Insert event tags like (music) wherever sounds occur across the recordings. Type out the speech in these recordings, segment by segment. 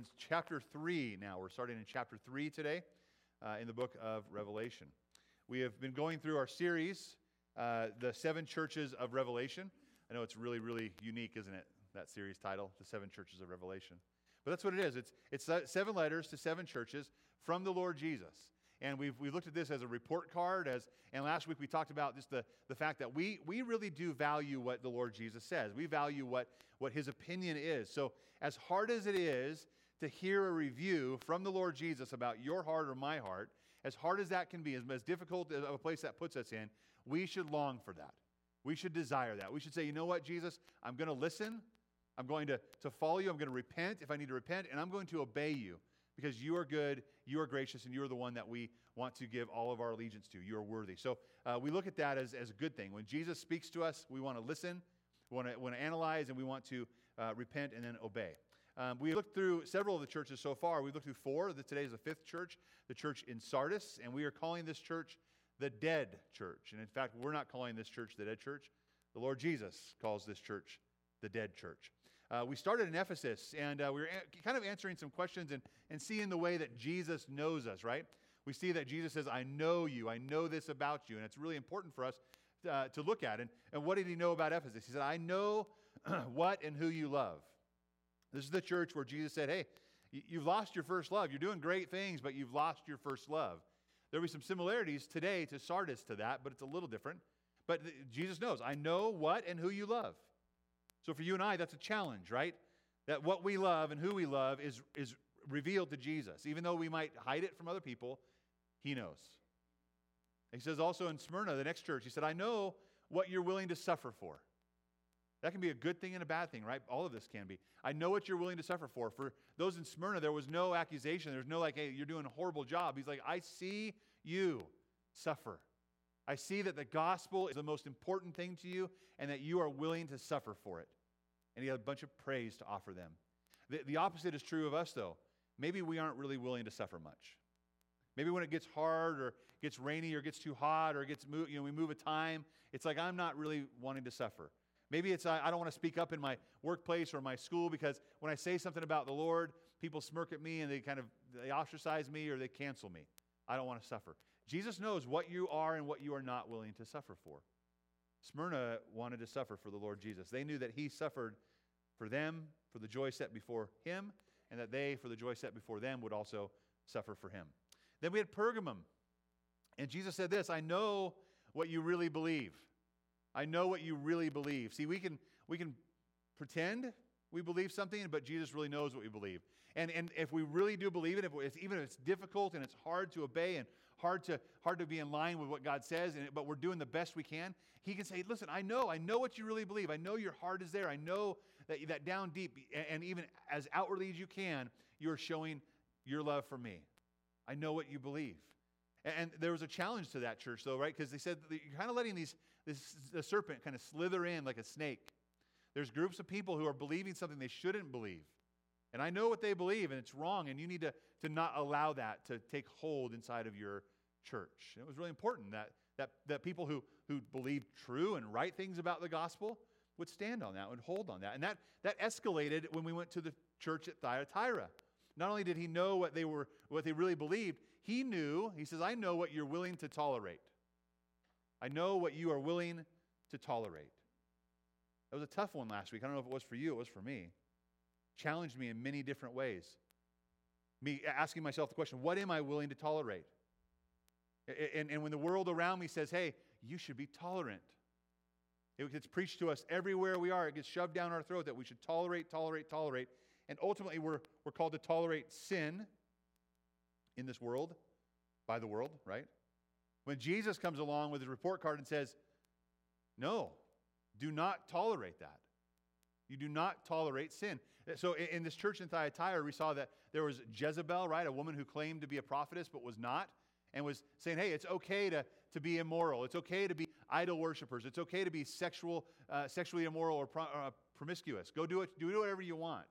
in chapter 3 now. We're starting in chapter 3 today uh, in the book of Revelation. We have been going through our series, uh, The Seven Churches of Revelation. I know it's really, really unique, isn't it? That series title, The Seven Churches of Revelation. But that's what it is. It's, it's seven letters to seven churches from the Lord Jesus. And we've, we've looked at this as a report card. As, and last week we talked about just the, the fact that we, we really do value what the Lord Jesus says. We value what, what his opinion is. So, as hard as it is to hear a review from the Lord Jesus about your heart or my heart, as hard as that can be, as, as difficult of a place that puts us in, we should long for that. We should desire that. We should say, you know what, Jesus, I'm going to listen. I'm going to, to follow you. I'm going to repent if I need to repent, and I'm going to obey you because you are good, you are gracious, and you are the one that we want to give all of our allegiance to. You are worthy. So uh, we look at that as, as a good thing. When Jesus speaks to us, we want to listen, we want to, want to analyze, and we want to uh, repent and then obey. Um, we looked through several of the churches so far. We've looked through four. Today is the fifth church, the church in Sardis, and we are calling this church the dead church. And in fact, we're not calling this church the dead church. The Lord Jesus calls this church the dead church. Uh, we started in Ephesus, and uh, we were a- kind of answering some questions and, and seeing the way that Jesus knows us, right? We see that Jesus says, I know you, I know this about you, and it's really important for us uh, to look at. And, and what did he know about Ephesus? He said, I know (clears throat) what and who you love. This is the church where Jesus said, Hey, you've lost your first love. You're doing great things, but you've lost your first love. There'll be some similarities today to Sardis to that, but it's a little different. But Jesus knows, I know what and who you love. So for you and I, that's a challenge, right? That what we love and who we love is, is revealed to Jesus. Even though we might hide it from other people, he knows. He says also in Smyrna, the next church, he said, I know what you're willing to suffer for. That can be a good thing and a bad thing, right? All of this can be. I know what you're willing to suffer for. For those in Smyrna, there was no accusation. There's no like, hey, you're doing a horrible job. He's like, I see you suffer. I see that the gospel is the most important thing to you and that you are willing to suffer for it. And he had a bunch of praise to offer them. The, the opposite is true of us, though. Maybe we aren't really willing to suffer much. Maybe when it gets hard or gets rainy or gets too hot or gets you know we move a time, it's like I'm not really wanting to suffer. Maybe it's I, I don't want to speak up in my workplace or my school because when I say something about the Lord, people smirk at me and they kind of they ostracize me or they cancel me. I don't want to suffer. Jesus knows what you are and what you are not willing to suffer for. Smyrna wanted to suffer for the Lord Jesus. They knew that he suffered for them, for the joy set before him, and that they, for the joy set before them, would also suffer for him. Then we had Pergamum. And Jesus said this I know what you really believe. I know what you really believe. See, we can, we can pretend we believe something, but Jesus really knows what we believe. And, and if we really do believe it, if it's, even if it's difficult and it's hard to obey and hard to, hard to be in line with what God says, and, but we're doing the best we can, He can say, Listen, I know, I know what you really believe. I know your heart is there. I know that, that down deep, and, even as outwardly as you can, you're showing your love for me. I know what you believe. And, and there was a challenge to that church, though, right? Because they said you're kind of letting these, this the serpent kind of slither in like a snake. There's groups of people who are believing something they shouldn't believe. And I know what they believe, and it's wrong, and you need to, to not allow that to take hold inside of your church. And it was really important that, that, that people who, who believed true and right things about the gospel would stand on that, would hold on that. And that, that escalated when we went to the church at Thyatira. Not only did he know what they were, what they really believed, he knew, he says, I know what you're willing to tolerate. I know what you are willing to tolerate. That was a tough one last week. I don't know if it was for you, it was for me challenged me in many different ways. Me asking myself the question, what am I willing to tolerate? And, and when the world around me says, hey, you should be tolerant, it gets preached to us everywhere we are. It gets shoved down our throat that we should tolerate, tolerate, tolerate. And ultimately, we're, we're called to tolerate sin in this world, by the world, right? When Jesus comes along with his report card and says, no, do not tolerate that. You do not tolerate sin. So in this church in Thyatira, we saw that there was Jezebel, right? A woman who claimed to be a prophetess but was not, and was saying, hey, it's okay to, to be immoral. It's okay to be idol worshippers. It's okay to be sexual, uh, sexually immoral or pro- uh, promiscuous. Go do it, do whatever you want.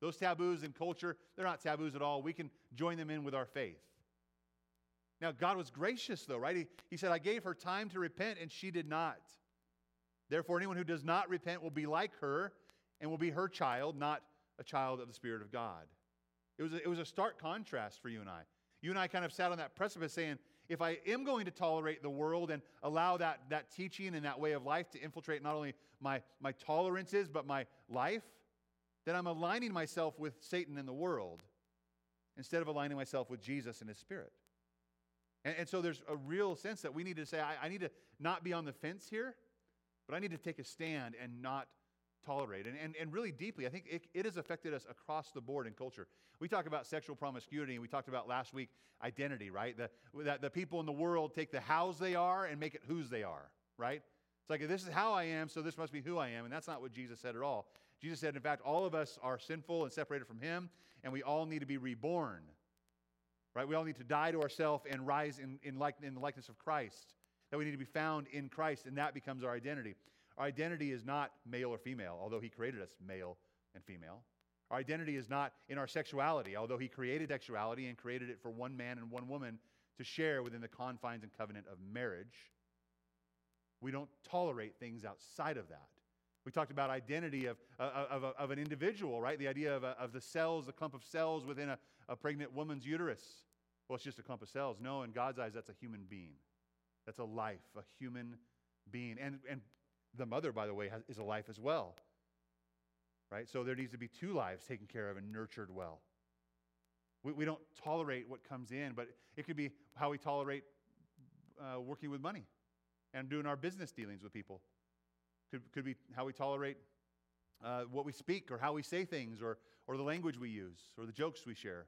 Those taboos in culture, they're not taboos at all. We can join them in with our faith. Now, God was gracious, though, right? He, he said, I gave her time to repent, and she did not. Therefore, anyone who does not repent will be like her and will be her child, not a child of the Spirit of God. It was, a, it was a stark contrast for you and I. You and I kind of sat on that precipice saying, if I am going to tolerate the world and allow that, that teaching and that way of life to infiltrate not only my, my tolerances, but my life, then I'm aligning myself with Satan and the world instead of aligning myself with Jesus and his spirit. And, and so there's a real sense that we need to say, I, I need to not be on the fence here, but I need to take a stand and not tolerate. And, and, and really deeply, I think it, it has affected us across the board in culture. We talk about sexual promiscuity, and we talked about last week identity, right? The, that the people in the world take the hows they are and make it whose they are, right? It's like, this is how I am, so this must be who I am. And that's not what Jesus said at all. Jesus said, in fact, all of us are sinful and separated from Him, and we all need to be reborn, right? We all need to die to ourselves and rise in, in, like, in the likeness of Christ. That we need to be found in Christ, and that becomes our identity. Our identity is not male or female, although He created us male and female. Our identity is not in our sexuality, although He created sexuality and created it for one man and one woman to share within the confines and covenant of marriage. We don't tolerate things outside of that. We talked about identity of, of, of, of an individual, right? The idea of, of the cells, the clump of cells within a, a pregnant woman's uterus. Well, it's just a clump of cells. No, in God's eyes, that's a human being. That's a life, a human being. And, and the mother, by the way, has, is a life as well. Right? So there needs to be two lives taken care of and nurtured well. We, we don't tolerate what comes in, but it could be how we tolerate uh, working with money and doing our business dealings with people. Could, could be how we tolerate uh, what we speak or how we say things or, or the language we use or the jokes we share.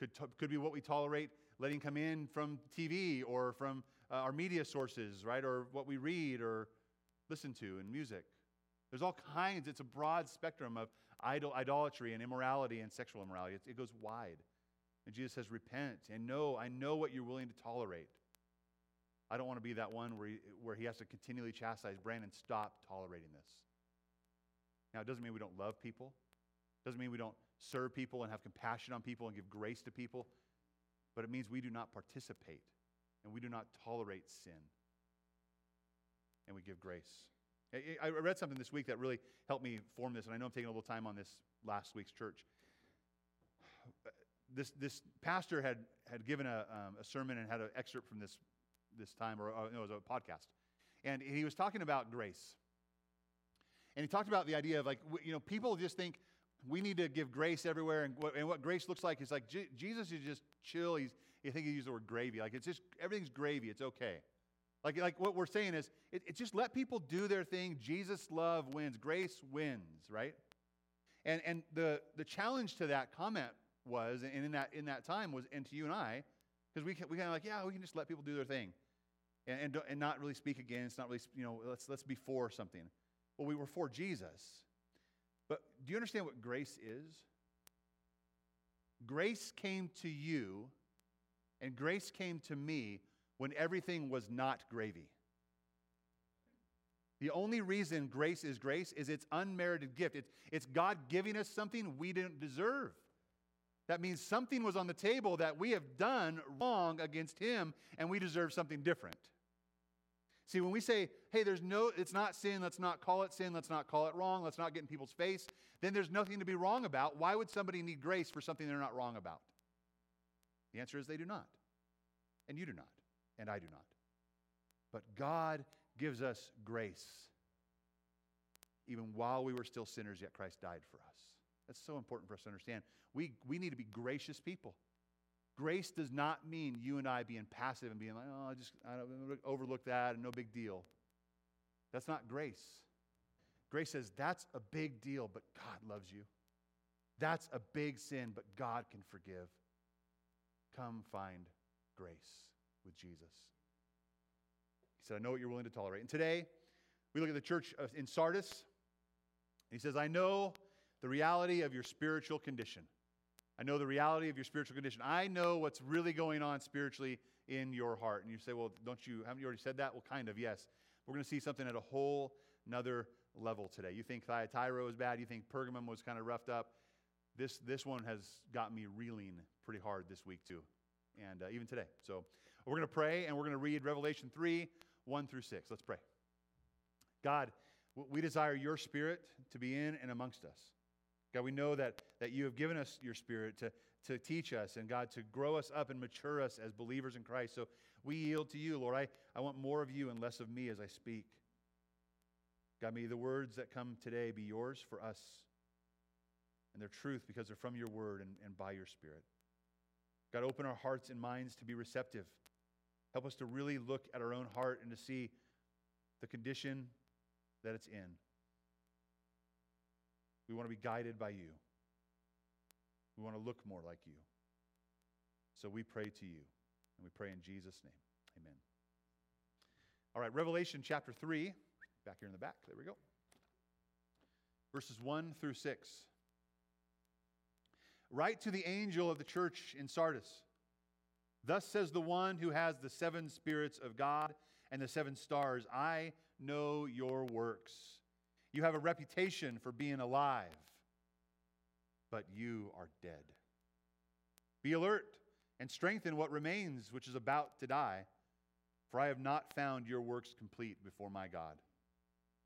Could, t- could be what we tolerate letting come in from TV or from uh, our media sources, right? Or what we read or listen to in music. There's all kinds, it's a broad spectrum of idol, idolatry and immorality and sexual immorality. It, it goes wide. And Jesus says, Repent and know, I know what you're willing to tolerate. I don't want to be that one where he, where he has to continually chastise Brandon, stop tolerating this. Now, it doesn't mean we don't love people, it doesn't mean we don't serve people and have compassion on people and give grace to people, but it means we do not participate and we do not tolerate sin and we give grace. I read something this week that really helped me form this, and I know I'm taking a little time on this last week's church. This, this pastor had, had given a, um, a sermon and had an excerpt from this, this time, or uh, no, it was a podcast. And he was talking about grace. And he talked about the idea of like, you know, people just think we need to give grace everywhere. And what, and what grace looks like is like J- Jesus is just chill. He's, I think he used the word gravy. Like it's just, everything's gravy. It's okay. Like, like what we're saying is, it, just let people do their thing. Jesus' love wins, grace wins, right? And, and the, the challenge to that comment was, and in that, in that time was, and to you and I, because we, we kind of like, yeah, we can just let people do their thing and, and, and not really speak against, not really, you know, let's, let's be for something. Well, we were for Jesus. But do you understand what grace is? Grace came to you, and grace came to me when everything was not gravy. The only reason grace is grace is its unmerited gift. It's, it's God giving us something we didn't deserve. That means something was on the table that we have done wrong against Him, and we deserve something different. See, when we say, hey, there's no, it's not sin, let's not call it sin, let's not call it wrong, let's not get in people's face, then there's nothing to be wrong about. Why would somebody need grace for something they're not wrong about? The answer is they do not. And you do not and I do not. But God gives us grace. Even while we were still sinners, yet Christ died for us. That's so important for us to understand. We, we need to be gracious people. Grace does not mean you and I being passive and being like, oh, I just I overlook that and no big deal. That's not grace. Grace says that's a big deal, but God loves you. That's a big sin, but God can forgive. Come find grace with Jesus. He said, I know what you're willing to tolerate. And today, we look at the church in Sardis. He says, I know the reality of your spiritual condition. I know the reality of your spiritual condition. I know what's really going on spiritually in your heart. And you say, well, don't you, haven't you already said that? Well, kind of, yes. We're going to see something at a whole another level today. You think Thyatira was bad. You think Pergamum was kind of roughed up. This, this one has got me reeling pretty hard this week, too, and uh, even today. So we're going to pray and we're going to read Revelation 3 1 through 6. Let's pray. God, we desire your spirit to be in and amongst us. God, we know that that you have given us your spirit to, to teach us and God to grow us up and mature us as believers in Christ. So we yield to you, Lord. I, I want more of you and less of me as I speak. God, may the words that come today be yours for us. And they're truth because they're from your word and, and by your spirit. God, open our hearts and minds to be receptive. Help us to really look at our own heart and to see the condition that it's in. We want to be guided by you. We want to look more like you. So we pray to you, and we pray in Jesus' name. Amen. All right, Revelation chapter 3, back here in the back. There we go. Verses 1 through 6. Write to the angel of the church in Sardis. Thus says the one who has the seven spirits of God and the seven stars I know your works. You have a reputation for being alive but you are dead. Be alert and strengthen what remains, which is about to die, for I have not found your works complete before my God.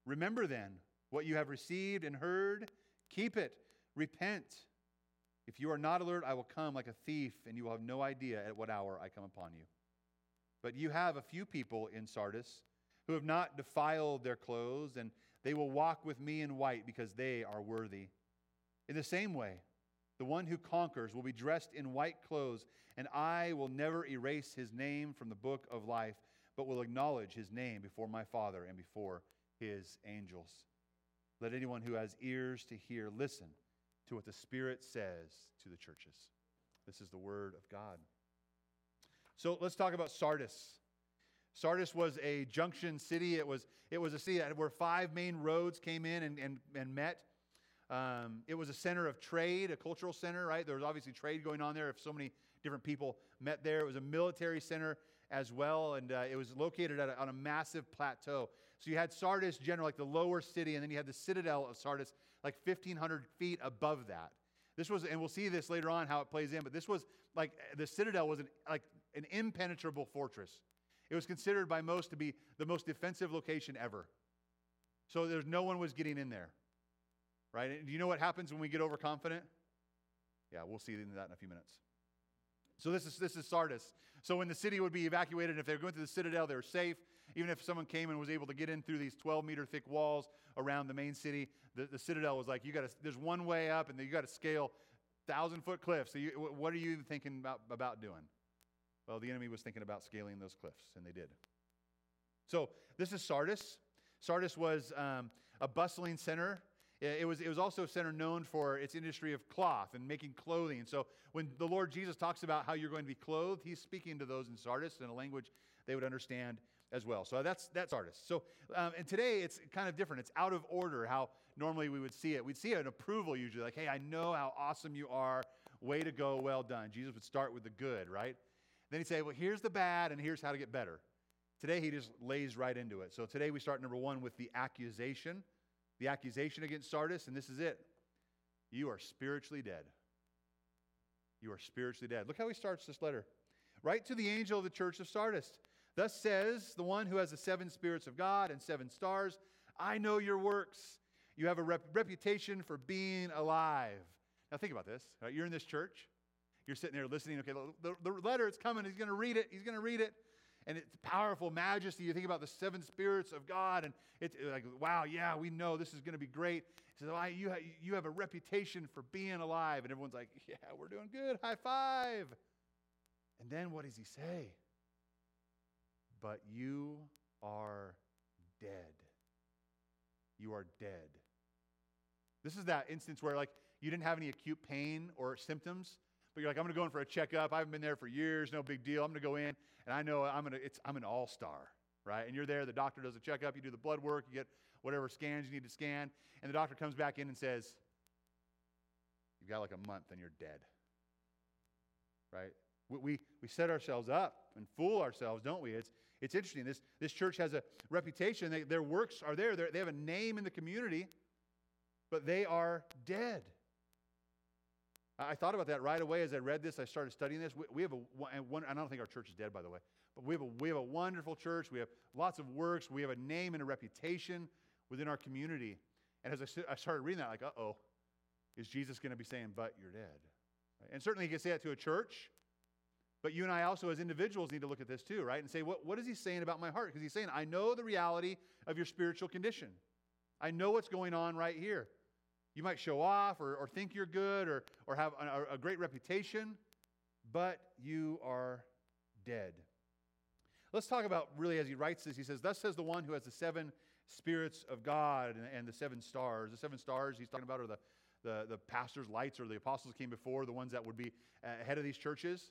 Remember then what you have received and heard, keep it, repent. If you are not alert, I will come like a thief, and you will have no idea at what hour I come upon you. But you have a few people in Sardis who have not defiled their clothes, and they will walk with me in white because they are worthy. In the same way, the one who conquers will be dressed in white clothes, and I will never erase his name from the book of life, but will acknowledge his name before my Father and before his angels. Let anyone who has ears to hear listen to what the Spirit says to the churches. This is the word of God. So let's talk about Sardis. Sardis was a junction city. It was, it was a city where five main roads came in and, and, and met. Um, it was a center of trade, a cultural center, right? There was obviously trade going on there if so many different people met there. It was a military center as well, and uh, it was located a, on a massive plateau. So you had Sardis, general, like the lower city, and then you had the citadel of Sardis, like 1,500 feet above that. This was, and we'll see this later on how it plays in, but this was like the citadel was an, like an impenetrable fortress. It was considered by most to be the most defensive location ever. So there's no one was getting in there right? And do you know what happens when we get overconfident? Yeah, we'll see that in a few minutes. So this is this is Sardis. So when the city would be evacuated, if they were going to the citadel, they were safe. Even if someone came and was able to get in through these 12 meter thick walls around the main city, the, the citadel was like, you got to. There's one way up, and you got to scale thousand foot cliffs. So you, what are you thinking about about doing? Well, the enemy was thinking about scaling those cliffs, and they did. So this is Sardis. Sardis was um, a bustling center it was, it was also a center known for its industry of cloth and making clothing. So when the Lord Jesus talks about how you're going to be clothed, he's speaking to those in Sardis in a language they would understand as well. So that's, that's Sardis. So, um, and today it's kind of different. It's out of order how normally we would see it. We'd see an approval usually, like, hey, I know how awesome you are. Way to go, well done. Jesus would start with the good, right? Then he'd say, well, here's the bad, and here's how to get better. Today he just lays right into it. So today we start number one with the accusation the accusation against Sardis, and this is it you are spiritually dead. You are spiritually dead. Look how he starts this letter. Write to the angel of the church of Sardis. Thus says the one who has the seven spirits of God and seven stars I know your works. You have a rep- reputation for being alive. Now, think about this. Right? You're in this church. You're sitting there listening. Okay, the, the letter, it's coming. He's going to read it. He's going to read it and it's powerful majesty. You think about the seven spirits of God, and it's like, wow, yeah, we know this is going to be great. He says, oh, you, you have a reputation for being alive. And everyone's like, (laughs) yeah, we're doing good. High five. And then what does he say? But you are dead. You are dead. This is that instance where, like, you didn't have any acute pain or symptoms, but you're like, I'm going to go in for a checkup. I haven't been there for years, no big deal. I'm going to go in, and I know I'm, it's, I'm an all star, right? And you're there, the doctor does a checkup, you do the blood work, you get whatever scans you need to scan, and the doctor comes back in and says, You've got like a month and you're dead, right? We, we, we set ourselves up and fool ourselves, don't we? It's, it's interesting. This, this church has a reputation, they, their works are there, They're, they have a name in the community, but they are dead. I thought about that right away as I read this. I started studying this. We, we have a one, I don't think our church is dead, by the way, but we have, a, we have a wonderful church. We have lots of works. We have a name and a reputation within our community. And as I, I started reading that, like, uh oh, is Jesus going to be saying, but you're dead? Right? And certainly he can say that to a church, but you and I also, as individuals, need to look at this too, right? And say, what, what is he saying about my heart? Because he's saying, I know the reality of your spiritual condition. I know what's going on right here. You might show off or, or think you're good or, or have a, a great reputation, but you are dead. Let's talk about really as he writes this. He says, Thus says the one who has the seven spirits of God and, and the seven stars. The seven stars he's talking about are the, the, the pastors' lights or the apostles came before, the ones that would be ahead of these churches,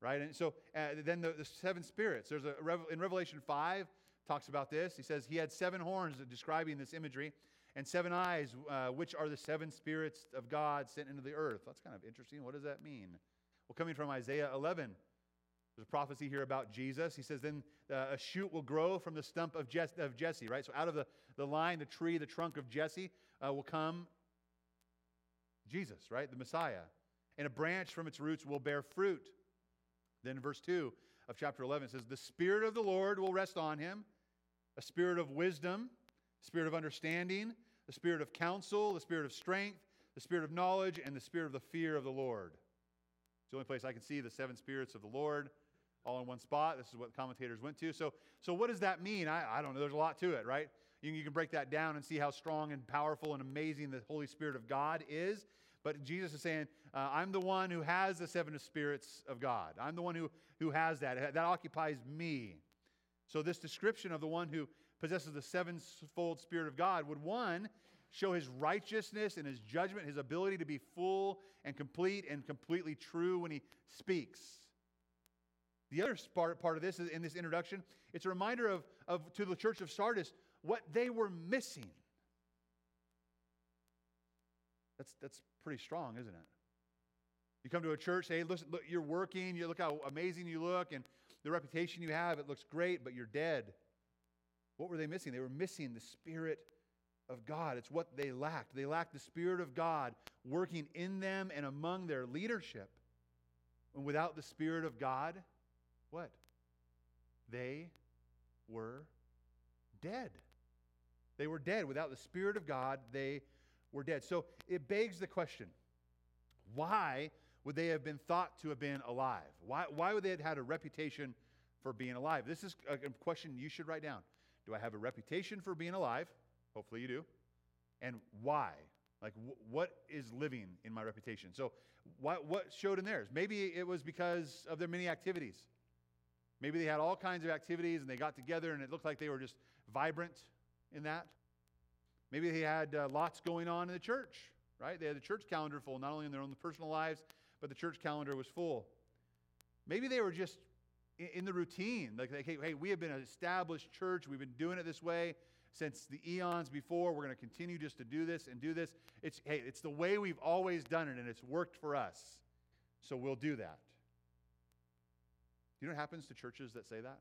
right? And so uh, then the, the, seven spirits. There's a in Revelation 5 talks about this. He says he had seven horns describing this imagery and seven eyes, uh, which are the seven spirits of God sent into the earth. That's kind of interesting. What does that mean? Well, coming from Isaiah 11, there's a prophecy here about Jesus. He says, Then uh, a shoot will grow from the stump of, of Jesse, right? So out of the, the line, the tree, the trunk of Jesse uh, will come Jesus, right? The Messiah. And a branch from its roots will bear fruit. Then verse 2 of chapter 11 says, The Spirit of the Lord will rest on him, a spirit of wisdom spirit of understanding, the spirit of counsel, the spirit of strength, the spirit of knowledge, and the spirit of the fear of the Lord. It's the only place I can see the seven spirits of the Lord all in one spot. This is what commentators went to. So, so what does that mean? I, I don't know. There's a lot to it, right? You, you can break that down and see how strong and powerful and amazing the Holy Spirit of God is. But Jesus is saying, uh, I'm the one who has the seven spirits of God. I'm the one who, who has that. That occupies me. So, this description of the one who possesses the sevenfold Spirit of God would one, show his righteousness and his judgment, his ability to be full and complete and completely true when he speaks. The other part, part of this is in this introduction, it's a reminder of, of to the church of Sardis what they were missing. That's, that's pretty strong, isn't it? You come to a church, hey, listen, look, you're working, you look how amazing you look, and the reputation you have, it looks great, but you're dead. What were they missing? They were missing the Spirit of God. It's what they lacked. They lacked the Spirit of God working in them and among their leadership. And without the Spirit of God, what? They were dead. They were dead. Without the Spirit of God, they were dead. So it begs the question why would they have been thought to have been alive? Why, why would they have had a reputation for being alive? This is a question you should write down. Do I have a reputation for being alive? Hopefully you do. And why? Like, what is living in my reputation? So, what, what showed in theirs? Maybe it was because of their many activities. Maybe they had all kinds of activities and they got together and it looked like they were just vibrant in that. Maybe they had uh, lots going on in the church, right? They had the church calendar full, not only in their own personal lives, but the church calendar was full. Maybe they were just in the routine. Like, like hey, hey, we have been an established church. We've been doing it this way since the eons before. We're going to continue just to do this and do this. It's, hey, it's the way we've always done it, and it's worked for us. So we'll do that. You know what happens to churches that say that?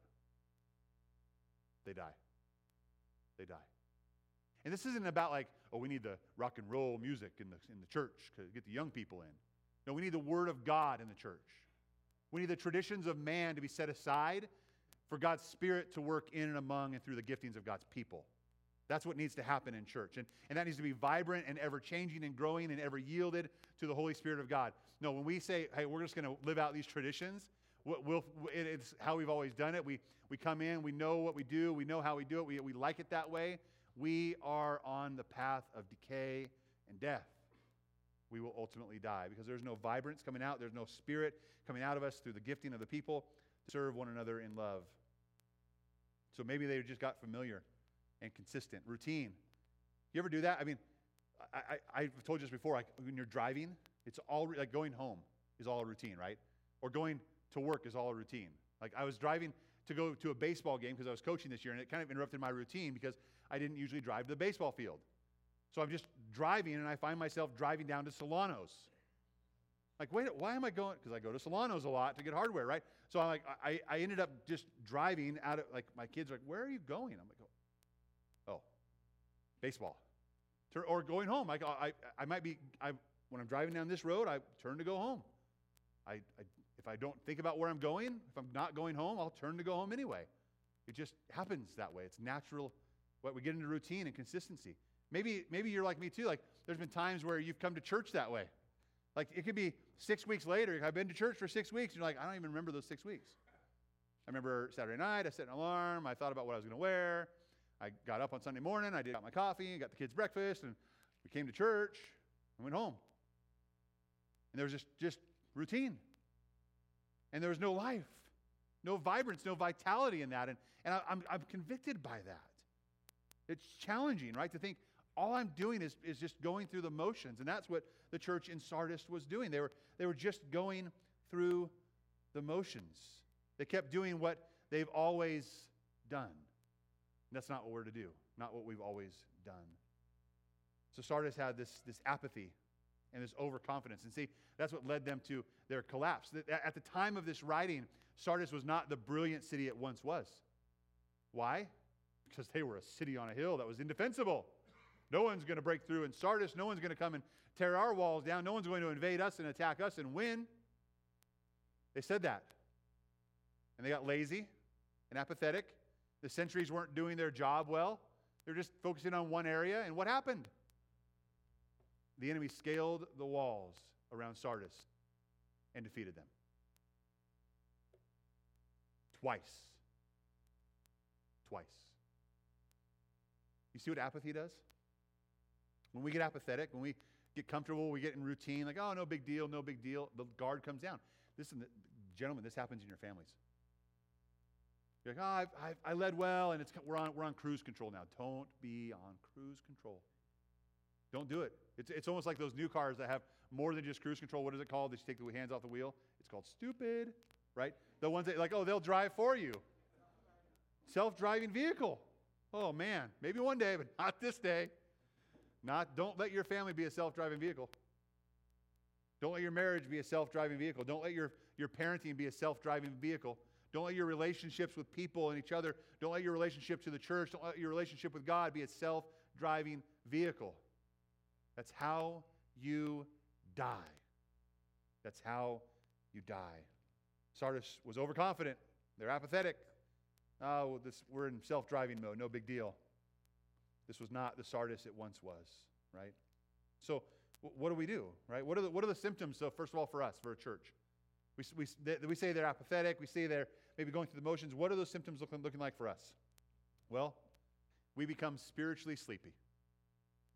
They die. They die. And this isn't about like, oh, we need the rock and roll music in the, in the church to get the young people in. No, we need the Word of God in the church. We need the traditions of man to be set aside for God's Spirit to work in and among and through the giftings of God's people. That's what needs to happen in church. And, and that needs to be vibrant and ever changing and growing and ever yielded to the Holy Spirit of God. No, when we say, hey, we're just going to live out these traditions, we'll, it's how we've always done it. We, we come in, we know what we do, we know how we do it, we, we like it that way. We are on the path of decay and death we will ultimately die because there's no vibrance coming out, there's no spirit coming out of us through the gifting of the people to serve one another in love. So maybe they just got familiar and consistent, routine. You ever do that? I mean, I, have told you this before. Like when you're driving, it's all like going home is all a routine, right? Or going to work is all a routine. Like I was driving to go to a baseball game because I was coaching this year, and it kind of interrupted my routine because I didn't usually drive to the baseball field. So I'm just driving and I find myself driving down to Solano's. Like, wait, why am I going? Because I go to Solano's a lot to get hardware, right? So I'm like, I, I ended up just driving out of, like, my kids are like, where are you going? I'm like, oh, oh baseball. Or going home. Like, I, I might be, I, when I'm driving down this road, I turn to go home. I, I, if I don't think about where I'm going, if I'm not going home, I'll turn to go home anyway. It just happens that way. It's natural. What we get into routine and consistency. Maybe, maybe you're like me too. Like there's been times where you've come to church that way. Like it could be six weeks later. I've been to church for six weeks. And you're like, I don't even remember those six weeks. I remember Saturday night, I set an alarm. I thought about what I was going to wear. I got up on Sunday morning. I did got my coffee, got the kids breakfast, and we came to church and went home. And there was just, just routine. And there was no life, no vibrance, no vitality in that. And, and I, I'm, I'm convicted by that. It's challenging, right, to think all I'm doing is, is just going through the motions. And that's what the church in Sardis was doing. They were, they were just going through the motions. They kept doing what they've always done. And that's not what we're to do, not what we've always done. So Sardis had this, this apathy and this overconfidence. And see, that's what led them to their collapse. At the time of this writing, Sardis was not the brilliant city it once was. Why? Because they were a city on a hill that was indefensible. No one's going to break through in Sardis. No one's going to come and tear our walls down. No one's going to invade us and attack us and win. They said that. And they got lazy and apathetic. The sentries weren't doing their job well. They're just focusing on one area. And what happened? The enemy scaled the walls around Sardis and defeated them. Twice. Twice. You see what apathy does? When we get apathetic, when we get comfortable, we get in routine, like, oh, no big deal, no big deal, the guard comes down. Listen, gentlemen, this happens in your families. You're like, oh, i led well, and it's, we're, on, we're on cruise control now. Don't be on cruise control. Don't do it. It's, it's almost like those new cars that have more than just cruise control. What is it called? They you take the hands off the wheel? It's called stupid, right? The ones that, like, oh, they'll drive for you. Self driving vehicle. Oh, man. Maybe one day, but not this day. Not, don't let your family be a self driving vehicle. Don't let your marriage be a self driving vehicle. Don't let your, your parenting be a self driving vehicle. Don't let your relationships with people and each other, don't let your relationship to the church, don't let your relationship with God be a self driving vehicle. That's how you die. That's how you die. Sardis was overconfident. They're apathetic. Oh, this, we're in self driving mode. No big deal. This was not the Sardis it once was, right? So, what do we do, right? What are the, what are the symptoms, so first of all, for us, for a church? We, we, we say they're apathetic. We say they're maybe going through the motions. What are those symptoms looking, looking like for us? Well, we become spiritually sleepy.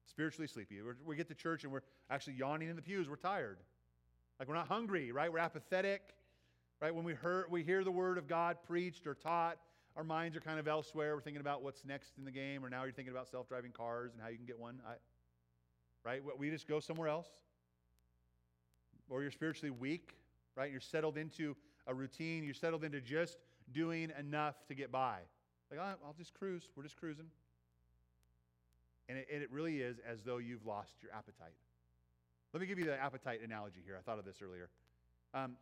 Spiritually sleepy. We're, we get to church and we're actually yawning in the pews. We're tired. Like we're not hungry, right? We're apathetic, right? When we, hear we hear the word of God preached or taught, our minds are kind of elsewhere. We're thinking about what's next in the game, or now you're thinking about self driving cars and how you can get one. I, right? We just go somewhere else. Or you're spiritually weak, right? You're settled into a routine. You're settled into just doing enough to get by. Like, oh, I'll just cruise. We're just cruising. And it, and it really is as though you've lost your appetite. Let me give you the appetite analogy here. I thought of this earlier. Um,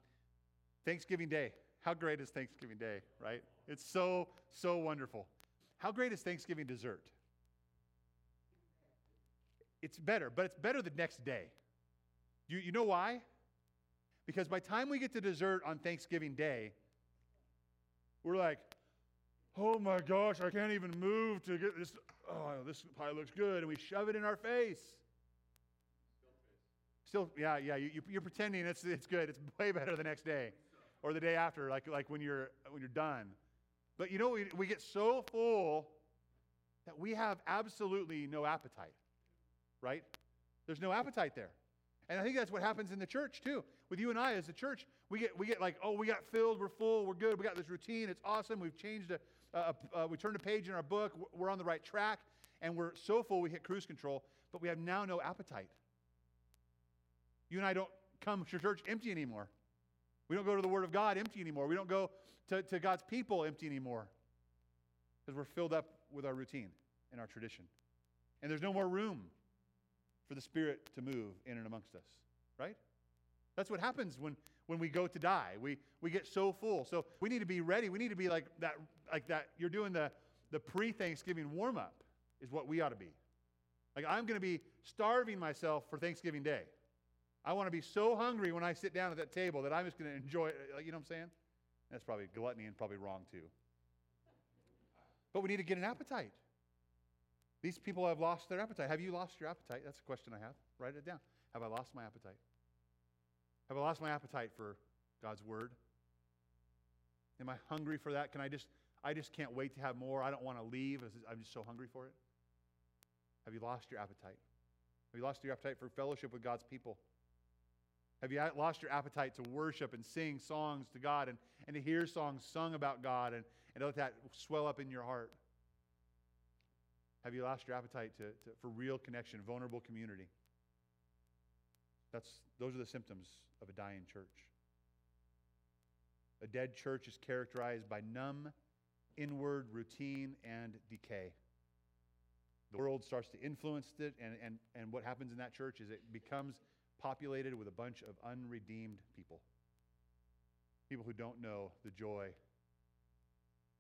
Thanksgiving Day. How great is Thanksgiving Day, right? It's so, so wonderful. How great is Thanksgiving dessert? It's better, but it's better the next day. You, you know why? Because by the time we get to dessert on Thanksgiving Day, we're like, oh my gosh, I can't even move to get this. Oh, this pie looks good. And we shove it in our face. Still, yeah, yeah, you, you're pretending it's, it's good. It's way better the next day or the day after, like, like when, you're, when you're done. But you know, we, we get so full that we have absolutely no appetite, right? There's no appetite there. And I think that's what happens in the church too. With you and I as a church, we get, we get like, oh, we got filled, we're full, we're good, we got this routine, it's awesome, we've changed, a, a, a, uh, we turned a page in our book, we're on the right track, and we're so full we hit cruise control, but we have now no appetite. You and I don't come to church empty anymore. We don't go to the Word of God empty anymore. We don't go to, to God's people empty anymore because we're filled up with our routine and our tradition. And there's no more room for the Spirit to move in and amongst us, right? That's what happens when, when we go to die. We, we get so full. So we need to be ready. We need to be like that, like that. You're doing the, the pre Thanksgiving warm up, is what we ought to be. Like, I'm going to be starving myself for Thanksgiving Day. I want to be so hungry when I sit down at that table that I'm just going to enjoy it. You know what I'm saying? That's probably gluttony and probably wrong too. But we need to get an appetite. These people have lost their appetite. Have you lost your appetite? That's a question I have. Write it down. Have I lost my appetite? Have I lost my appetite for God's word? Am I hungry for that? Can I just I just can't wait to have more. I don't want to leave. I'm just so hungry for it. Have you lost your appetite? Have you lost your appetite for fellowship with God's people? Have you lost your appetite to worship and sing songs to God and, and to hear songs sung about God and, and let that swell up in your heart? Have you lost your appetite to, to, for real connection, vulnerable community? That's, those are the symptoms of a dying church. A dead church is characterized by numb, inward routine and decay. The world starts to influence it, and, and, and what happens in that church is it becomes populated with a bunch of unredeemed people. People who don't know the joy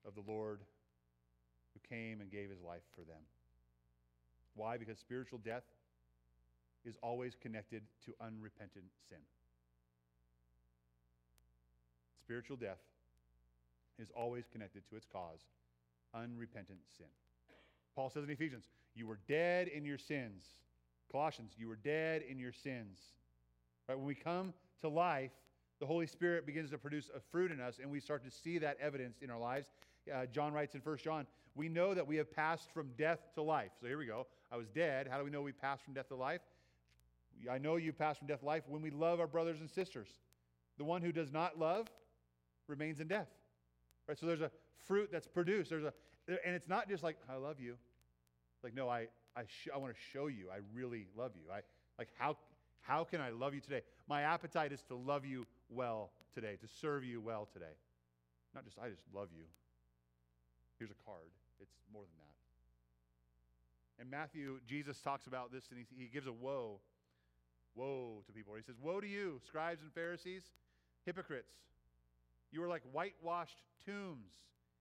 of the Lord who came and gave his life for them. Why? Because spiritual death is always connected to unrepentant sin. Spiritual death is always connected to its cause, unrepentant sin. Paul says in Ephesians, You were dead in your sins. Colossians, you were dead in your sins. Right? When we come to life, the Holy Spirit begins to produce a fruit in us, and we start to see that evidence in our lives. Uh, John writes in 1 John, we know that we have passed from death to life. So here we go. I was dead. How do we know we passed from death to life? I know you passed from death to life when we love our brothers and sisters. The one who does not love remains in death. Right? So there's a fruit that's produced. There's a, and it's not just like, I love you. Like, no, I, I, sh- I want to show you I really love you. I, like, how, how can I love you today? My appetite is to love you well today, to serve you well today. Not just, I just love you. Here's a card. It's more than that. In Matthew, Jesus talks about this and he, he gives a woe. Woe to people. He says, Woe to you, scribes and Pharisees, hypocrites. You are like whitewashed tombs,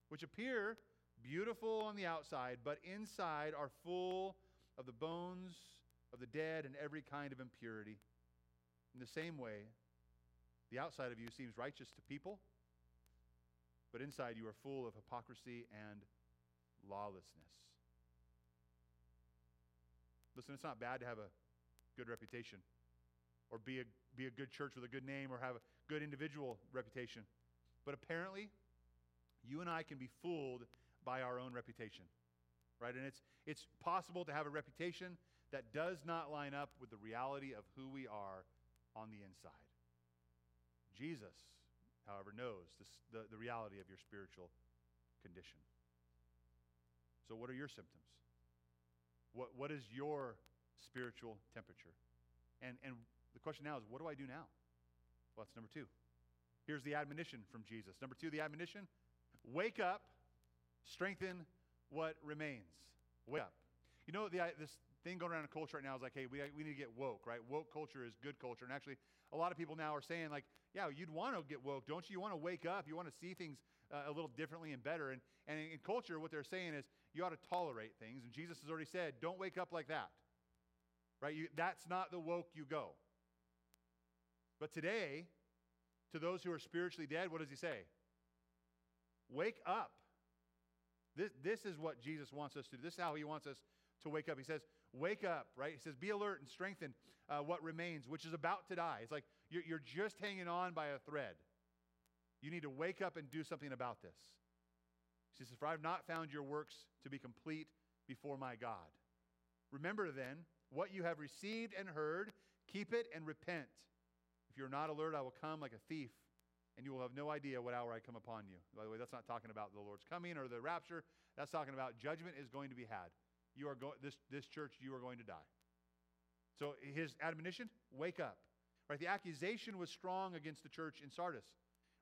which appear beautiful on the outside, but inside are full of the bones of the dead and every kind of impurity. In the same way, the outside of you seems righteous to people, but inside you are full of hypocrisy and lawlessness. Listen, it's not bad to have a good reputation or be a, be a good church with a good name or have a good individual reputation. But apparently, you and I can be fooled by our own reputation. Right? And it's, it's possible to have a reputation that does not line up with the reality of who we are on the inside. Jesus, however, knows this, the, the reality of your spiritual condition. So, what are your symptoms? What, what is your spiritual temperature? And, and the question now is, what do I do now? Well, that's number two. Here's the admonition from Jesus. Number two, the admonition wake up, strengthen what remains. Wake up. You know, the, this thing going around in culture right now is like, hey, we, we need to get woke, right? Woke culture is good culture. And actually, a lot of people now are saying, like, yeah, you'd want to get woke, don't you? You want to wake up. You want to see things uh, a little differently and better. And, and in, in culture, what they're saying is you ought to tolerate things. And Jesus has already said, don't wake up like that, right? You, that's not the woke you go. But today, to those who are spiritually dead, what does he say? Wake up. This, this is what Jesus wants us to do. This is how he wants us to wake up. He says, Wake up, right? He says, Be alert and strengthen uh, what remains, which is about to die. It's like you're, you're just hanging on by a thread. You need to wake up and do something about this. He says, For I have not found your works to be complete before my God. Remember then what you have received and heard, keep it and repent. If you're not alert, I will come like a thief, and you will have no idea what hour I come upon you. By the way, that's not talking about the Lord's coming or the rapture. That's talking about judgment is going to be had. You are this this church, you are going to die. So his admonition, wake up. Right? The accusation was strong against the church in Sardis.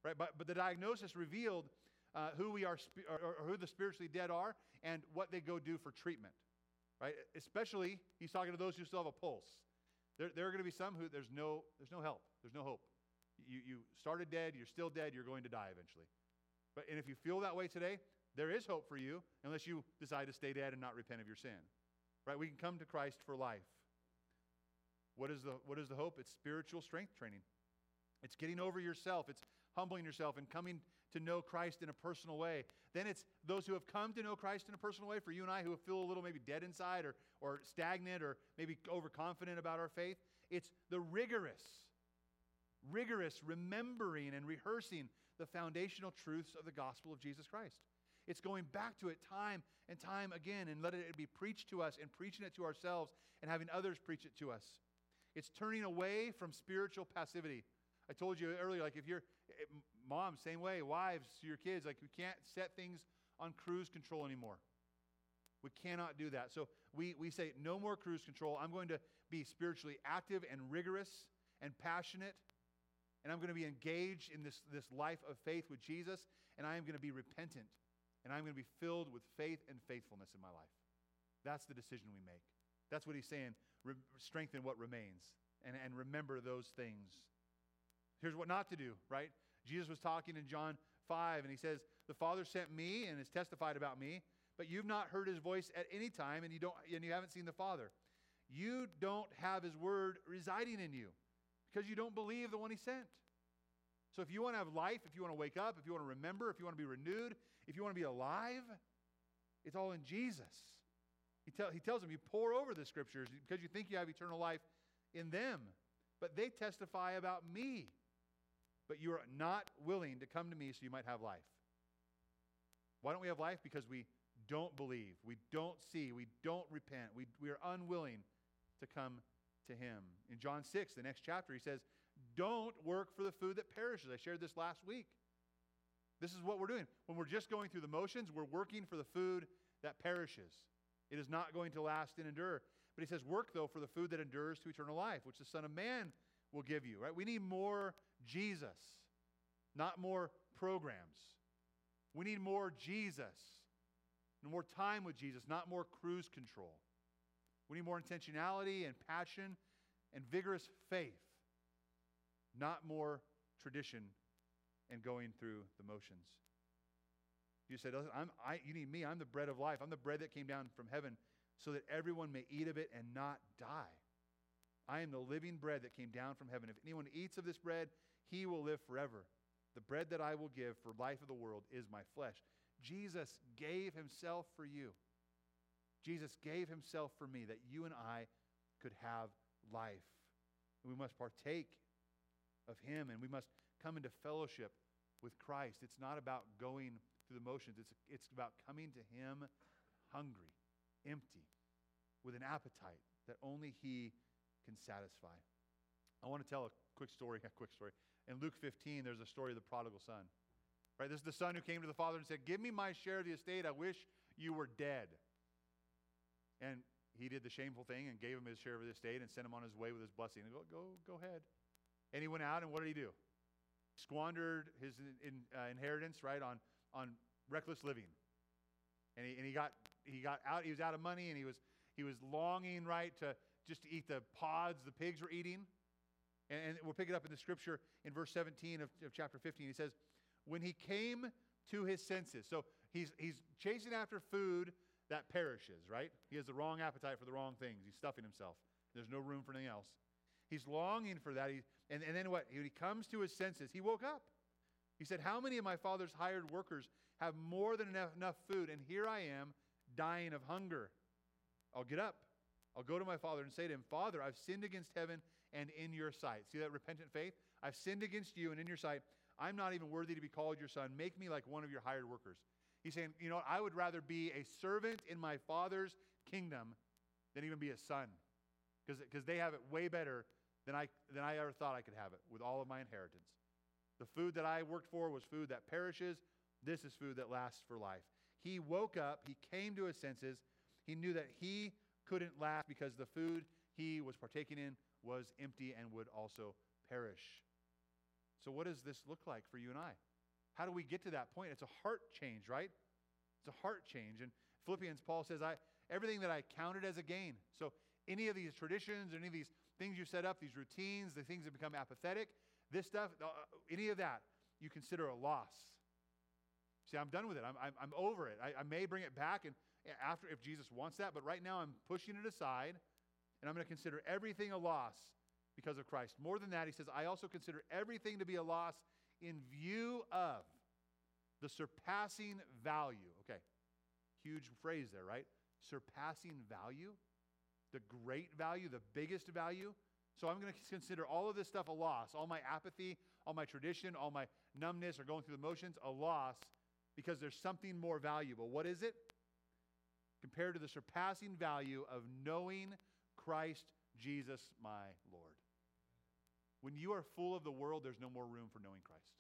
Right? But, but the diagnosis revealed uh, who we are, or, or who the spiritually dead are, and what they go do for treatment. Right? Especially, he's talking to those who still have a pulse. There, there are going to be some who there's no, there's no help. There's no hope. You, you started dead, you're still dead, you're going to die eventually. But, and if you feel that way today, there is hope for you unless you decide to stay dead and not repent of your sin. Right? We can come to Christ for life. What is the, what is the hope? It's spiritual strength training. It's getting over yourself. It's humbling yourself and coming to know Christ in a personal way. Then it's those who have come to know Christ in a personal way, for you and I who feel a little maybe dead inside or, or stagnant or maybe overconfident about our faith. It's the rigorous, rigorous remembering and rehearsing the foundational truths of the gospel of Jesus Christ. It's going back to it time and time again and letting it be preached to us and preaching it to ourselves and having others preach it to us. It's turning away from spiritual passivity. I told you earlier, like if you're eh, mom, same way, wives, your kids, like we can't set things on cruise control anymore. We cannot do that. So we, we say, no more cruise control. I'm going to be spiritually active and rigorous and passionate. And I'm going to be engaged in this, this life of faith with Jesus. And I am going to be repentant. And I'm going to be filled with faith and faithfulness in my life. That's the decision we make. That's what he's saying. Re- strengthen what remains and, and remember those things. Here's what not to do, right? Jesus was talking in John 5, and he says, The Father sent me and has testified about me, but you've not heard his voice at any time, and you, don't, and you haven't seen the Father. You don't have his word residing in you because you don't believe the one he sent. So if you want to have life, if you want to wake up, if you want to remember, if you want to be renewed, if you want to be alive, it's all in Jesus. He, tell, he tells them, You pore over the scriptures because you think you have eternal life in them, but they testify about me. But you are not willing to come to me so you might have life. Why don't we have life? Because we don't believe, we don't see, we don't repent, we, we are unwilling to come to Him. In John 6, the next chapter, he says, Don't work for the food that perishes. I shared this last week. This is what we're doing. When we're just going through the motions, we're working for the food that perishes. It is not going to last and endure. But he says, Work, though, for the food that endures to eternal life, which the Son of Man will give you, right? We need more Jesus, not more programs. We need more Jesus, more time with Jesus, not more cruise control. We need more intentionality and passion and vigorous faith, not more tradition and going through the motions. You said, I'm, I, You need me. I'm the bread of life. I'm the bread that came down from heaven so that everyone may eat of it and not die. I am the living bread that came down from heaven. If anyone eats of this bread, he will live forever. The bread that I will give for life of the world is my flesh. Jesus gave himself for you. Jesus gave himself for me that you and I could have life. And we must partake of him and we must come into fellowship with Christ. It's not about going through the motions, it's, it's about coming to him hungry, empty, with an appetite that only he can satisfy. I want to tell a quick story, (laughs) a quick story. In Luke 15, there's a story of the prodigal son. Right? This is the son who came to the father and said, Give me my share of the estate. I wish you were dead. And he did the shameful thing and gave him his share of the estate and sent him on his way with his blessing. And go, go, go ahead. And he went out, and what did he do? Squandered his in, uh, inheritance, right, on, on reckless living. And he, and he got he got out, he was out of money, and he was he was longing, right, to just to eat the pods the pigs were eating. And, and we'll pick it up in the scripture in verse 17 of, of chapter 15. He says, When he came to his senses. So he's, he's chasing after food that perishes, right? He has the wrong appetite for the wrong things. He's stuffing himself. There's no room for anything else. He's longing for that. He, and, and then what? When he comes to his senses, he woke up. He said, How many of my father's hired workers have more than enough, enough food? And here I am dying of hunger. I'll get up. I'll go to my father and say to him, Father, I've sinned against heaven and in your sight. See that repentant faith? I've sinned against you and in your sight. I'm not even worthy to be called your son. Make me like one of your hired workers. He's saying, You know, I would rather be a servant in my father's kingdom than even be a son because they have it way better than I, than I ever thought I could have it with all of my inheritance. The food that I worked for was food that perishes. This is food that lasts for life. He woke up, he came to his senses. He knew that he couldn't last because the food he was partaking in was empty and would also perish. So, what does this look like for you and I? How do we get to that point? It's a heart change, right? It's a heart change. And Philippians, Paul says, I, everything that I counted as a gain. So, any of these traditions, or any of these things you set up, these routines, the things that become apathetic, this stuff, uh, any of that, you consider a loss. See, I'm done with it. I'm, I'm, I'm over it. I, I may bring it back and after if Jesus wants that, but right now I'm pushing it aside and I'm going to consider everything a loss because of Christ. More than that, he says, I also consider everything to be a loss in view of the surpassing value. Okay, huge phrase there, right? Surpassing value, the great value, the biggest value. So I'm going to consider all of this stuff a loss, all my apathy, all my tradition, all my numbness or going through the motions a loss because there's something more valuable. What is it? Compared to the surpassing value of knowing Christ Jesus my Lord. When you are full of the world, there's no more room for knowing Christ.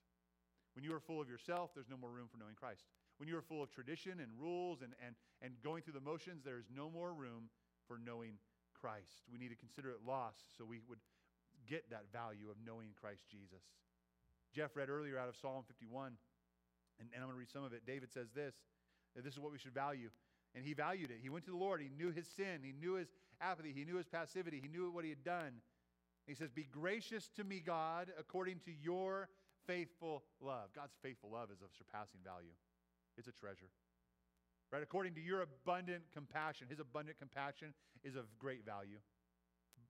When you are full of yourself, there's no more room for knowing Christ. When you are full of tradition and rules and, and, and going through the motions, there is no more room for knowing Christ. We need to consider it lost so we would get that value of knowing Christ Jesus. Jeff read earlier out of Psalm 51, and, and I'm going to read some of it. David says this this is what we should value. And he valued it. He went to the Lord. He knew his sin. He knew his apathy. He knew his passivity. He knew what he had done. He says, Be gracious to me, God, according to your faithful love. God's faithful love is of surpassing value, it's a treasure. Right? According to your abundant compassion, his abundant compassion is of great value.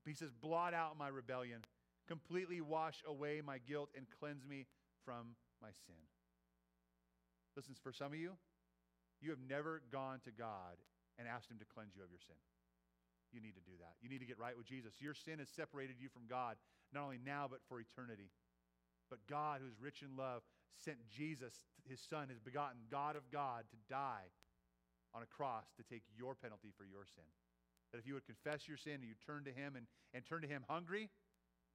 He says, Blot out my rebellion, completely wash away my guilt, and cleanse me from my sin. Listen, for some of you, you have never gone to God and asked him to cleanse you of your sin. You need to do that. You need to get right with Jesus. Your sin has separated you from God, not only now, but for eternity. But God, who is rich in love, sent Jesus, his Son, his begotten God of God, to die on a cross to take your penalty for your sin. That if you would confess your sin and you turn to him and, and turn to him hungry,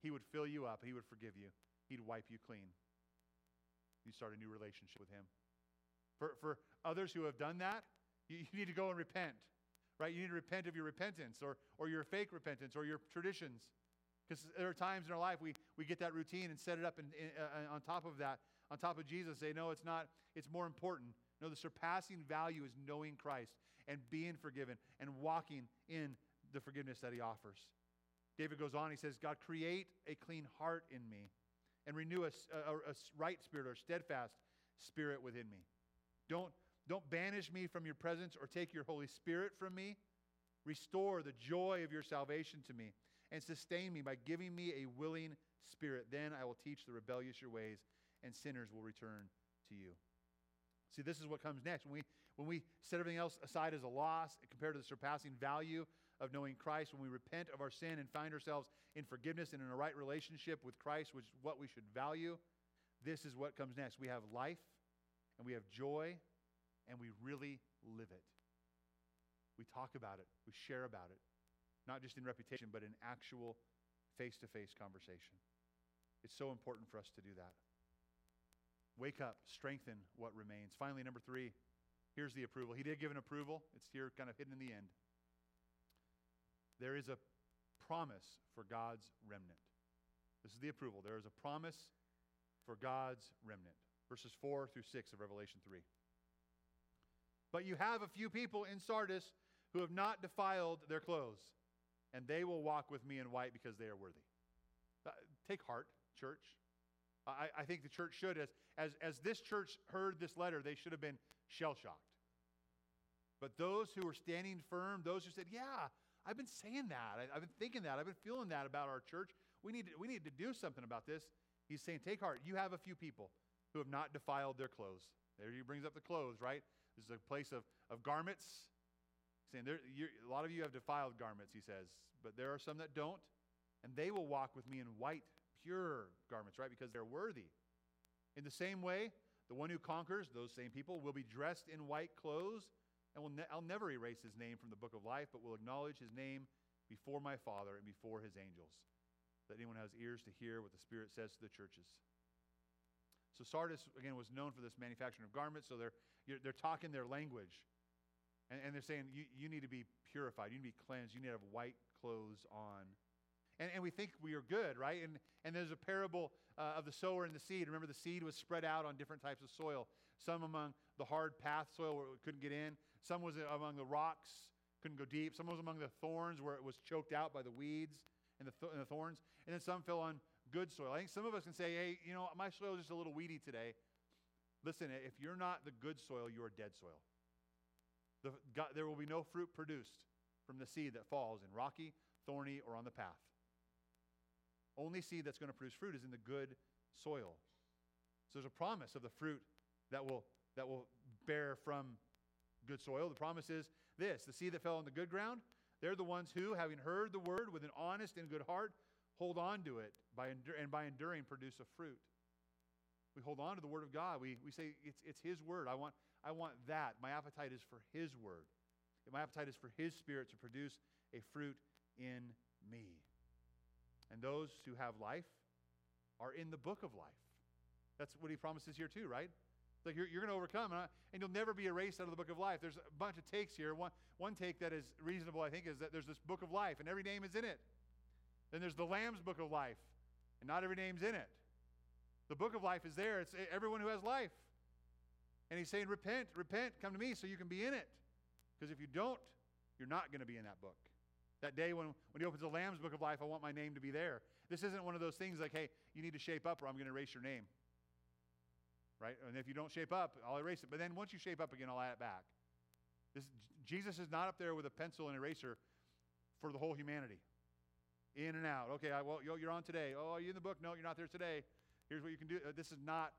he would fill you up. He would forgive you. He'd wipe you clean. You start a new relationship with him. For, for others who have done that, you, (laughs) you need to go and repent right? You need to repent of your repentance or, or your fake repentance or your traditions. Because there are times in our life we, we get that routine and set it up in, in, uh, on top of that, on top of Jesus, say, no, it's not, it's more important. No, the surpassing value is knowing Christ and being forgiven and walking in the forgiveness that he offers. David goes on, he says, God, create a clean heart in me and renew a, a, a right spirit or steadfast spirit within me. Don't, don't banish me from your presence or take your Holy Spirit from me. Restore the joy of your salvation to me and sustain me by giving me a willing spirit. Then I will teach the rebellious your ways, and sinners will return to you. See, this is what comes next. When we, when we set everything else aside as a loss compared to the surpassing value of knowing Christ, when we repent of our sin and find ourselves in forgiveness and in a right relationship with Christ, which is what we should value, this is what comes next. We have life and we have joy and we really live it. We talk about it, we share about it, not just in reputation, but in actual face to face conversation. It's so important for us to do that. Wake up, strengthen what remains. Finally, number three, here's the approval. He did give an approval, it's here kind of hidden in the end. There is a promise for God's remnant. This is the approval. There is a promise for God's remnant. Verses 4 through 6 of Revelation 3. But you have a few people in Sardis who have not defiled their clothes, and they will walk with me in white because they are worthy. Uh, take heart, church. I, I, think the church should, as, as, as this church heard this letter, they should have been shell shocked. But those who were standing firm, those who said, Yeah, I've been saying that. I, have been thinking that. I've been feeling that about our church. We need, to, we need to do something about this. He's saying, Take heart. You have a few people who have not defiled their clothes. There he brings up the clothes, right? This is a place of, of garments. Saying there, a lot of you have defiled garments, he says, but there are some that don't, and they will walk with me in white, pure garments, right? Because they're worthy. In the same way, the one who conquers, those same people, will be dressed in white clothes, and will ne- I'll never erase his name from the book of life, but will acknowledge his name before my Father and before his angels. That anyone has ears to hear what the Spirit says to the churches. So Sardis, again, was known for this manufacturing of garments, so they're, they're talking their language. And, and they're saying, you, you need to be purified. You need to be cleansed. You need to have white clothes on. And, and we think we are good, right? And, and there's a parable uh, of the sower and the seed. Remember, the seed was spread out on different types of soil. Some among the hard path soil where it couldn't get in. Some was among the rocks, couldn't go deep. Some was among the thorns where it was choked out by the weeds and the, th- and the thorns. And then some fell on good soil. I think some of us can say, hey, you know, my soil is just a little weedy today. Listen, if you're not the good soil, you are dead soil. The, God, there will be no fruit produced from the seed that falls in rocky, thorny, or on the path. Only seed that's going to produce fruit is in the good soil. So there's a promise of the fruit that will, that will bear from good soil. The promise is this the seed that fell on the good ground, they're the ones who, having heard the word with an honest and good heart, hold on to it by and by enduring produce a fruit. We hold on to the word of God. We, we say, it's, it's his word. I want, I want that. My appetite is for his word. My appetite is for his spirit to produce a fruit in me. And those who have life are in the book of life. That's what he promises here, too, right? Like you're, you're going to overcome, and, I, and you'll never be erased out of the book of life. There's a bunch of takes here. One, one take that is reasonable, I think, is that there's this book of life, and every name is in it. Then there's the Lamb's book of life, and not every name's in it. The book of life is there. It's everyone who has life. And he's saying, Repent, repent, come to me so you can be in it. Because if you don't, you're not going to be in that book. That day when, when he opens the Lamb's book of life, I want my name to be there. This isn't one of those things like, hey, you need to shape up or I'm going to erase your name. Right? And if you don't shape up, I'll erase it. But then once you shape up again, I'll add it back. This, Jesus is not up there with a pencil and eraser for the whole humanity. In and out. Okay, I, well, you're on today. Oh, are you in the book? No, you're not there today. Here's what you can do. Uh, this is not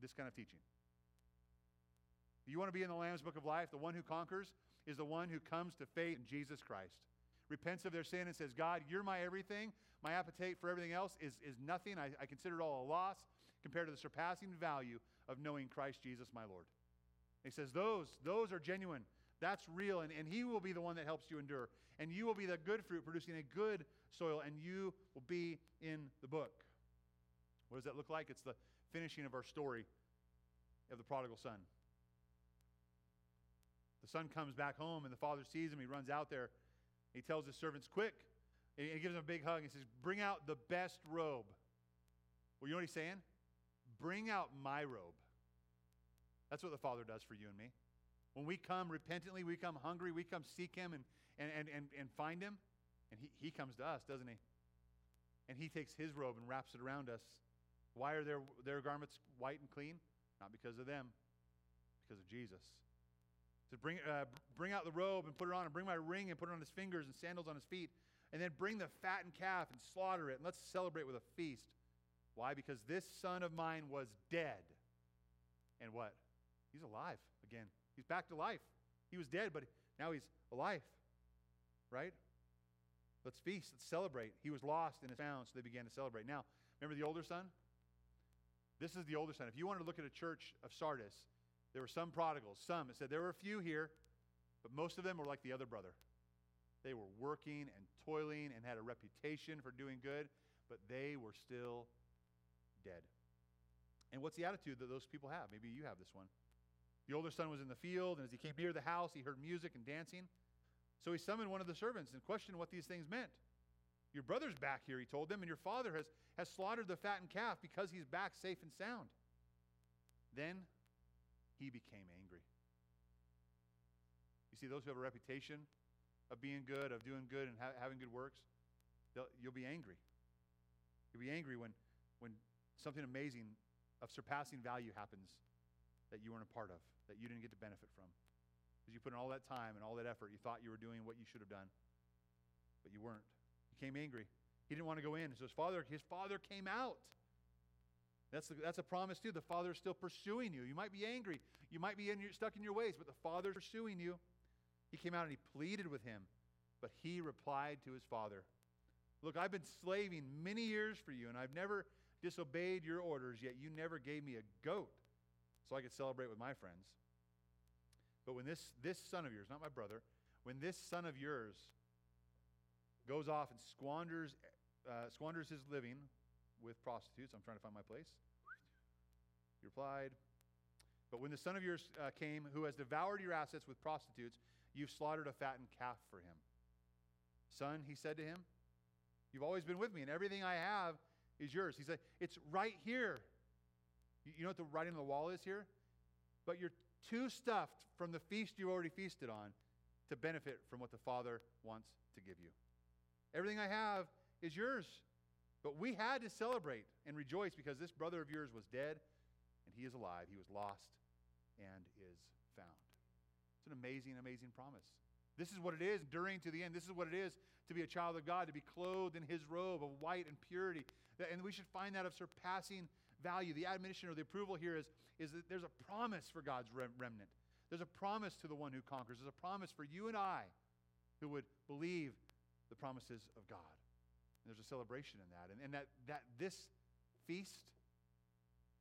this kind of teaching. You want to be in the Lamb's book of life? The one who conquers is the one who comes to faith in Jesus Christ, repents of their sin, and says, God, you're my everything. My appetite for everything else is, is nothing. I, I consider it all a loss compared to the surpassing value of knowing Christ Jesus, my Lord. He says, Those, those are genuine. That's real. And, and He will be the one that helps you endure. And you will be the good fruit producing a good soil, and you will be in the book. What does that look like? It's the finishing of our story of the prodigal son. The son comes back home, and the father sees him. He runs out there. He tells his servants, Quick. And he gives him a big hug and says, Bring out the best robe. Well, you know what he's saying? Bring out my robe. That's what the Father does for you and me. When we come repentantly, we come hungry, we come seek Him and, and, and, and, and find Him, and he, he comes to us, doesn't He? And He takes His robe and wraps it around us. Why are their, their garments white and clean? Not because of them, because of Jesus. So bring, uh, bring out the robe and put it on, and bring my ring and put it on his fingers and sandals on his feet. And then bring the fattened calf and slaughter it, and let's celebrate with a feast. Why? Because this son of mine was dead. And what? He's alive again. He's back to life. He was dead, but now he's alive. Right? Let's feast. Let's celebrate. He was lost and is found, so they began to celebrate. Now, remember the older son? This is the older son. If you wanted to look at a church of Sardis, there were some prodigals, some. It said there were a few here, but most of them were like the other brother. They were working and toiling and had a reputation for doing good, but they were still dead. And what's the attitude that those people have? Maybe you have this one. The older son was in the field, and as he came near the house, he heard music and dancing. So he summoned one of the servants and questioned what these things meant. Your brother's back here, he told them, and your father has, has slaughtered the fattened calf because he's back safe and sound. Then he became angry. You see, those who have a reputation of being good, of doing good, and ha- having good works, you'll be angry. You'll be angry when, when something amazing of surpassing value happens that you weren't a part of, that you didn't get to benefit from. Because you put in all that time and all that effort, you thought you were doing what you should have done, but you weren't You came angry. He didn't want to go in. So his father, his father came out. That's, the, that's a promise too. The father is still pursuing you. You might be angry. You might be in your, stuck in your ways, but the father's pursuing you. He came out and he pleaded with him, but he replied to his father, Look, I've been slaving many years for you, and I've never disobeyed your orders, yet you never gave me a goat so I could celebrate with my friends. But when this, this son of yours, not my brother, when this son of yours goes off and squanders, uh, squanders his living with prostitutes. I'm trying to find my place. He replied, But when the son of yours uh, came, who has devoured your assets with prostitutes, you've slaughtered a fattened calf for him. Son, he said to him, You've always been with me, and everything I have is yours. He said, It's right here. You know what the writing on the wall is here? But you're too stuffed from the feast you already feasted on to benefit from what the Father wants to give you. Everything I have is yours. But we had to celebrate and rejoice because this brother of yours was dead and he is alive. He was lost and is found. It's an amazing, amazing promise. This is what it is, enduring to the end. This is what it is to be a child of God, to be clothed in his robe of white and purity. And we should find that of surpassing value, the admonition or the approval here is, is that there's a promise for God's remnant. There's a promise to the one who conquers. There's a promise for you and I who would believe the promises of God. There's a celebration in that. And, and that, that this feast,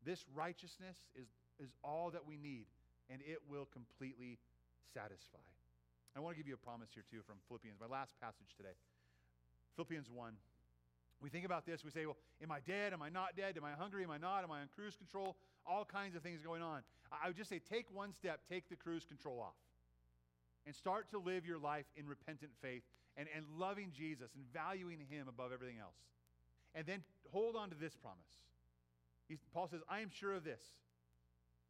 this righteousness is, is all that we need, and it will completely satisfy. I want to give you a promise here, too, from Philippians, my last passage today. Philippians 1. We think about this, we say, well, am I dead? Am I not dead? Am I hungry? Am I not? Am I on cruise control? All kinds of things going on. I would just say, take one step, take the cruise control off, and start to live your life in repentant faith and, and loving Jesus and valuing Him above everything else. And then hold on to this promise. Paul says, I am sure of this,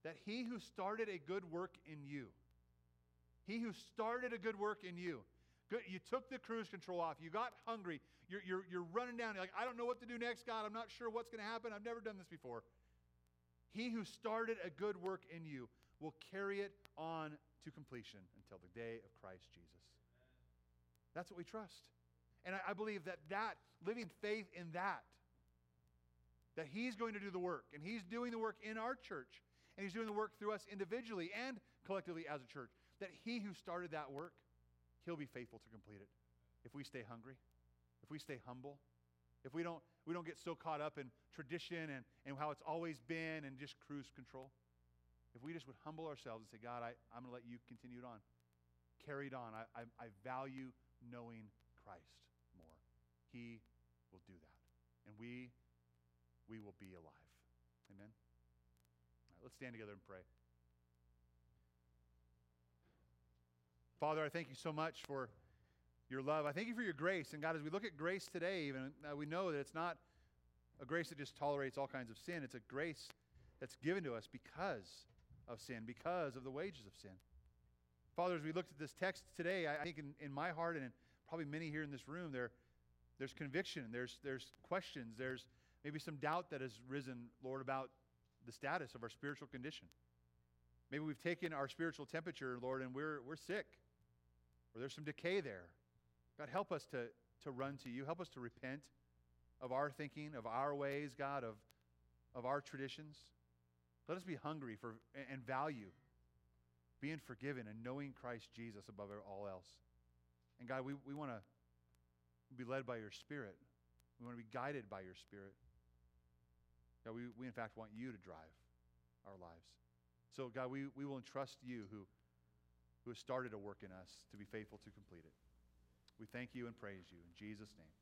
that he who started a good work in you, he who started a good work in you, good, you took the cruise control off, you got hungry, you're, you're, you're running down, you're like, I don't know what to do next, God, I'm not sure what's going to happen, I've never done this before. He who started a good work in you will carry it on to completion until the day of Christ Jesus. That's what we trust. And I, I believe that that, living faith in that, that He's going to do the work, and He's doing the work in our church, and He's doing the work through us individually and collectively as a church, that He who started that work, He'll be faithful to complete it. If we stay hungry, if we stay humble, if we don't, we don't get so caught up in tradition and, and how it's always been and just cruise control. If we just would humble ourselves and say, God, I, I'm going to let you continue it on. Carry it on. I, I, I value knowing Christ more. He will do that. And we, we will be alive. Amen? All right, let's stand together and pray. Father, I thank you so much for your love. I thank you for your grace. And God, as we look at grace today, even uh, we know that it's not a grace that just tolerates all kinds of sin. It's a grace that's given to us because of sin, because of the wages of sin. Father, as we looked at this text today, I think in, in my heart and in probably many here in this room, there, there's conviction, there's, there's questions, there's maybe some doubt that has risen, Lord, about the status of our spiritual condition. Maybe we've taken our spiritual temperature, Lord, and we're, we're sick, or there's some decay there. God, help us to, to run to you. Help us to repent of our thinking, of our ways, God, of, of our traditions. Let us be hungry for and value being forgiven and knowing Christ Jesus above all else. And God, we, we want to be led by your Spirit. We want to be guided by your Spirit. God, we, we in fact want you to drive our lives. So, God, we, we will entrust you who, who has started a work in us to be faithful to complete it. We thank you and praise you in Jesus' name.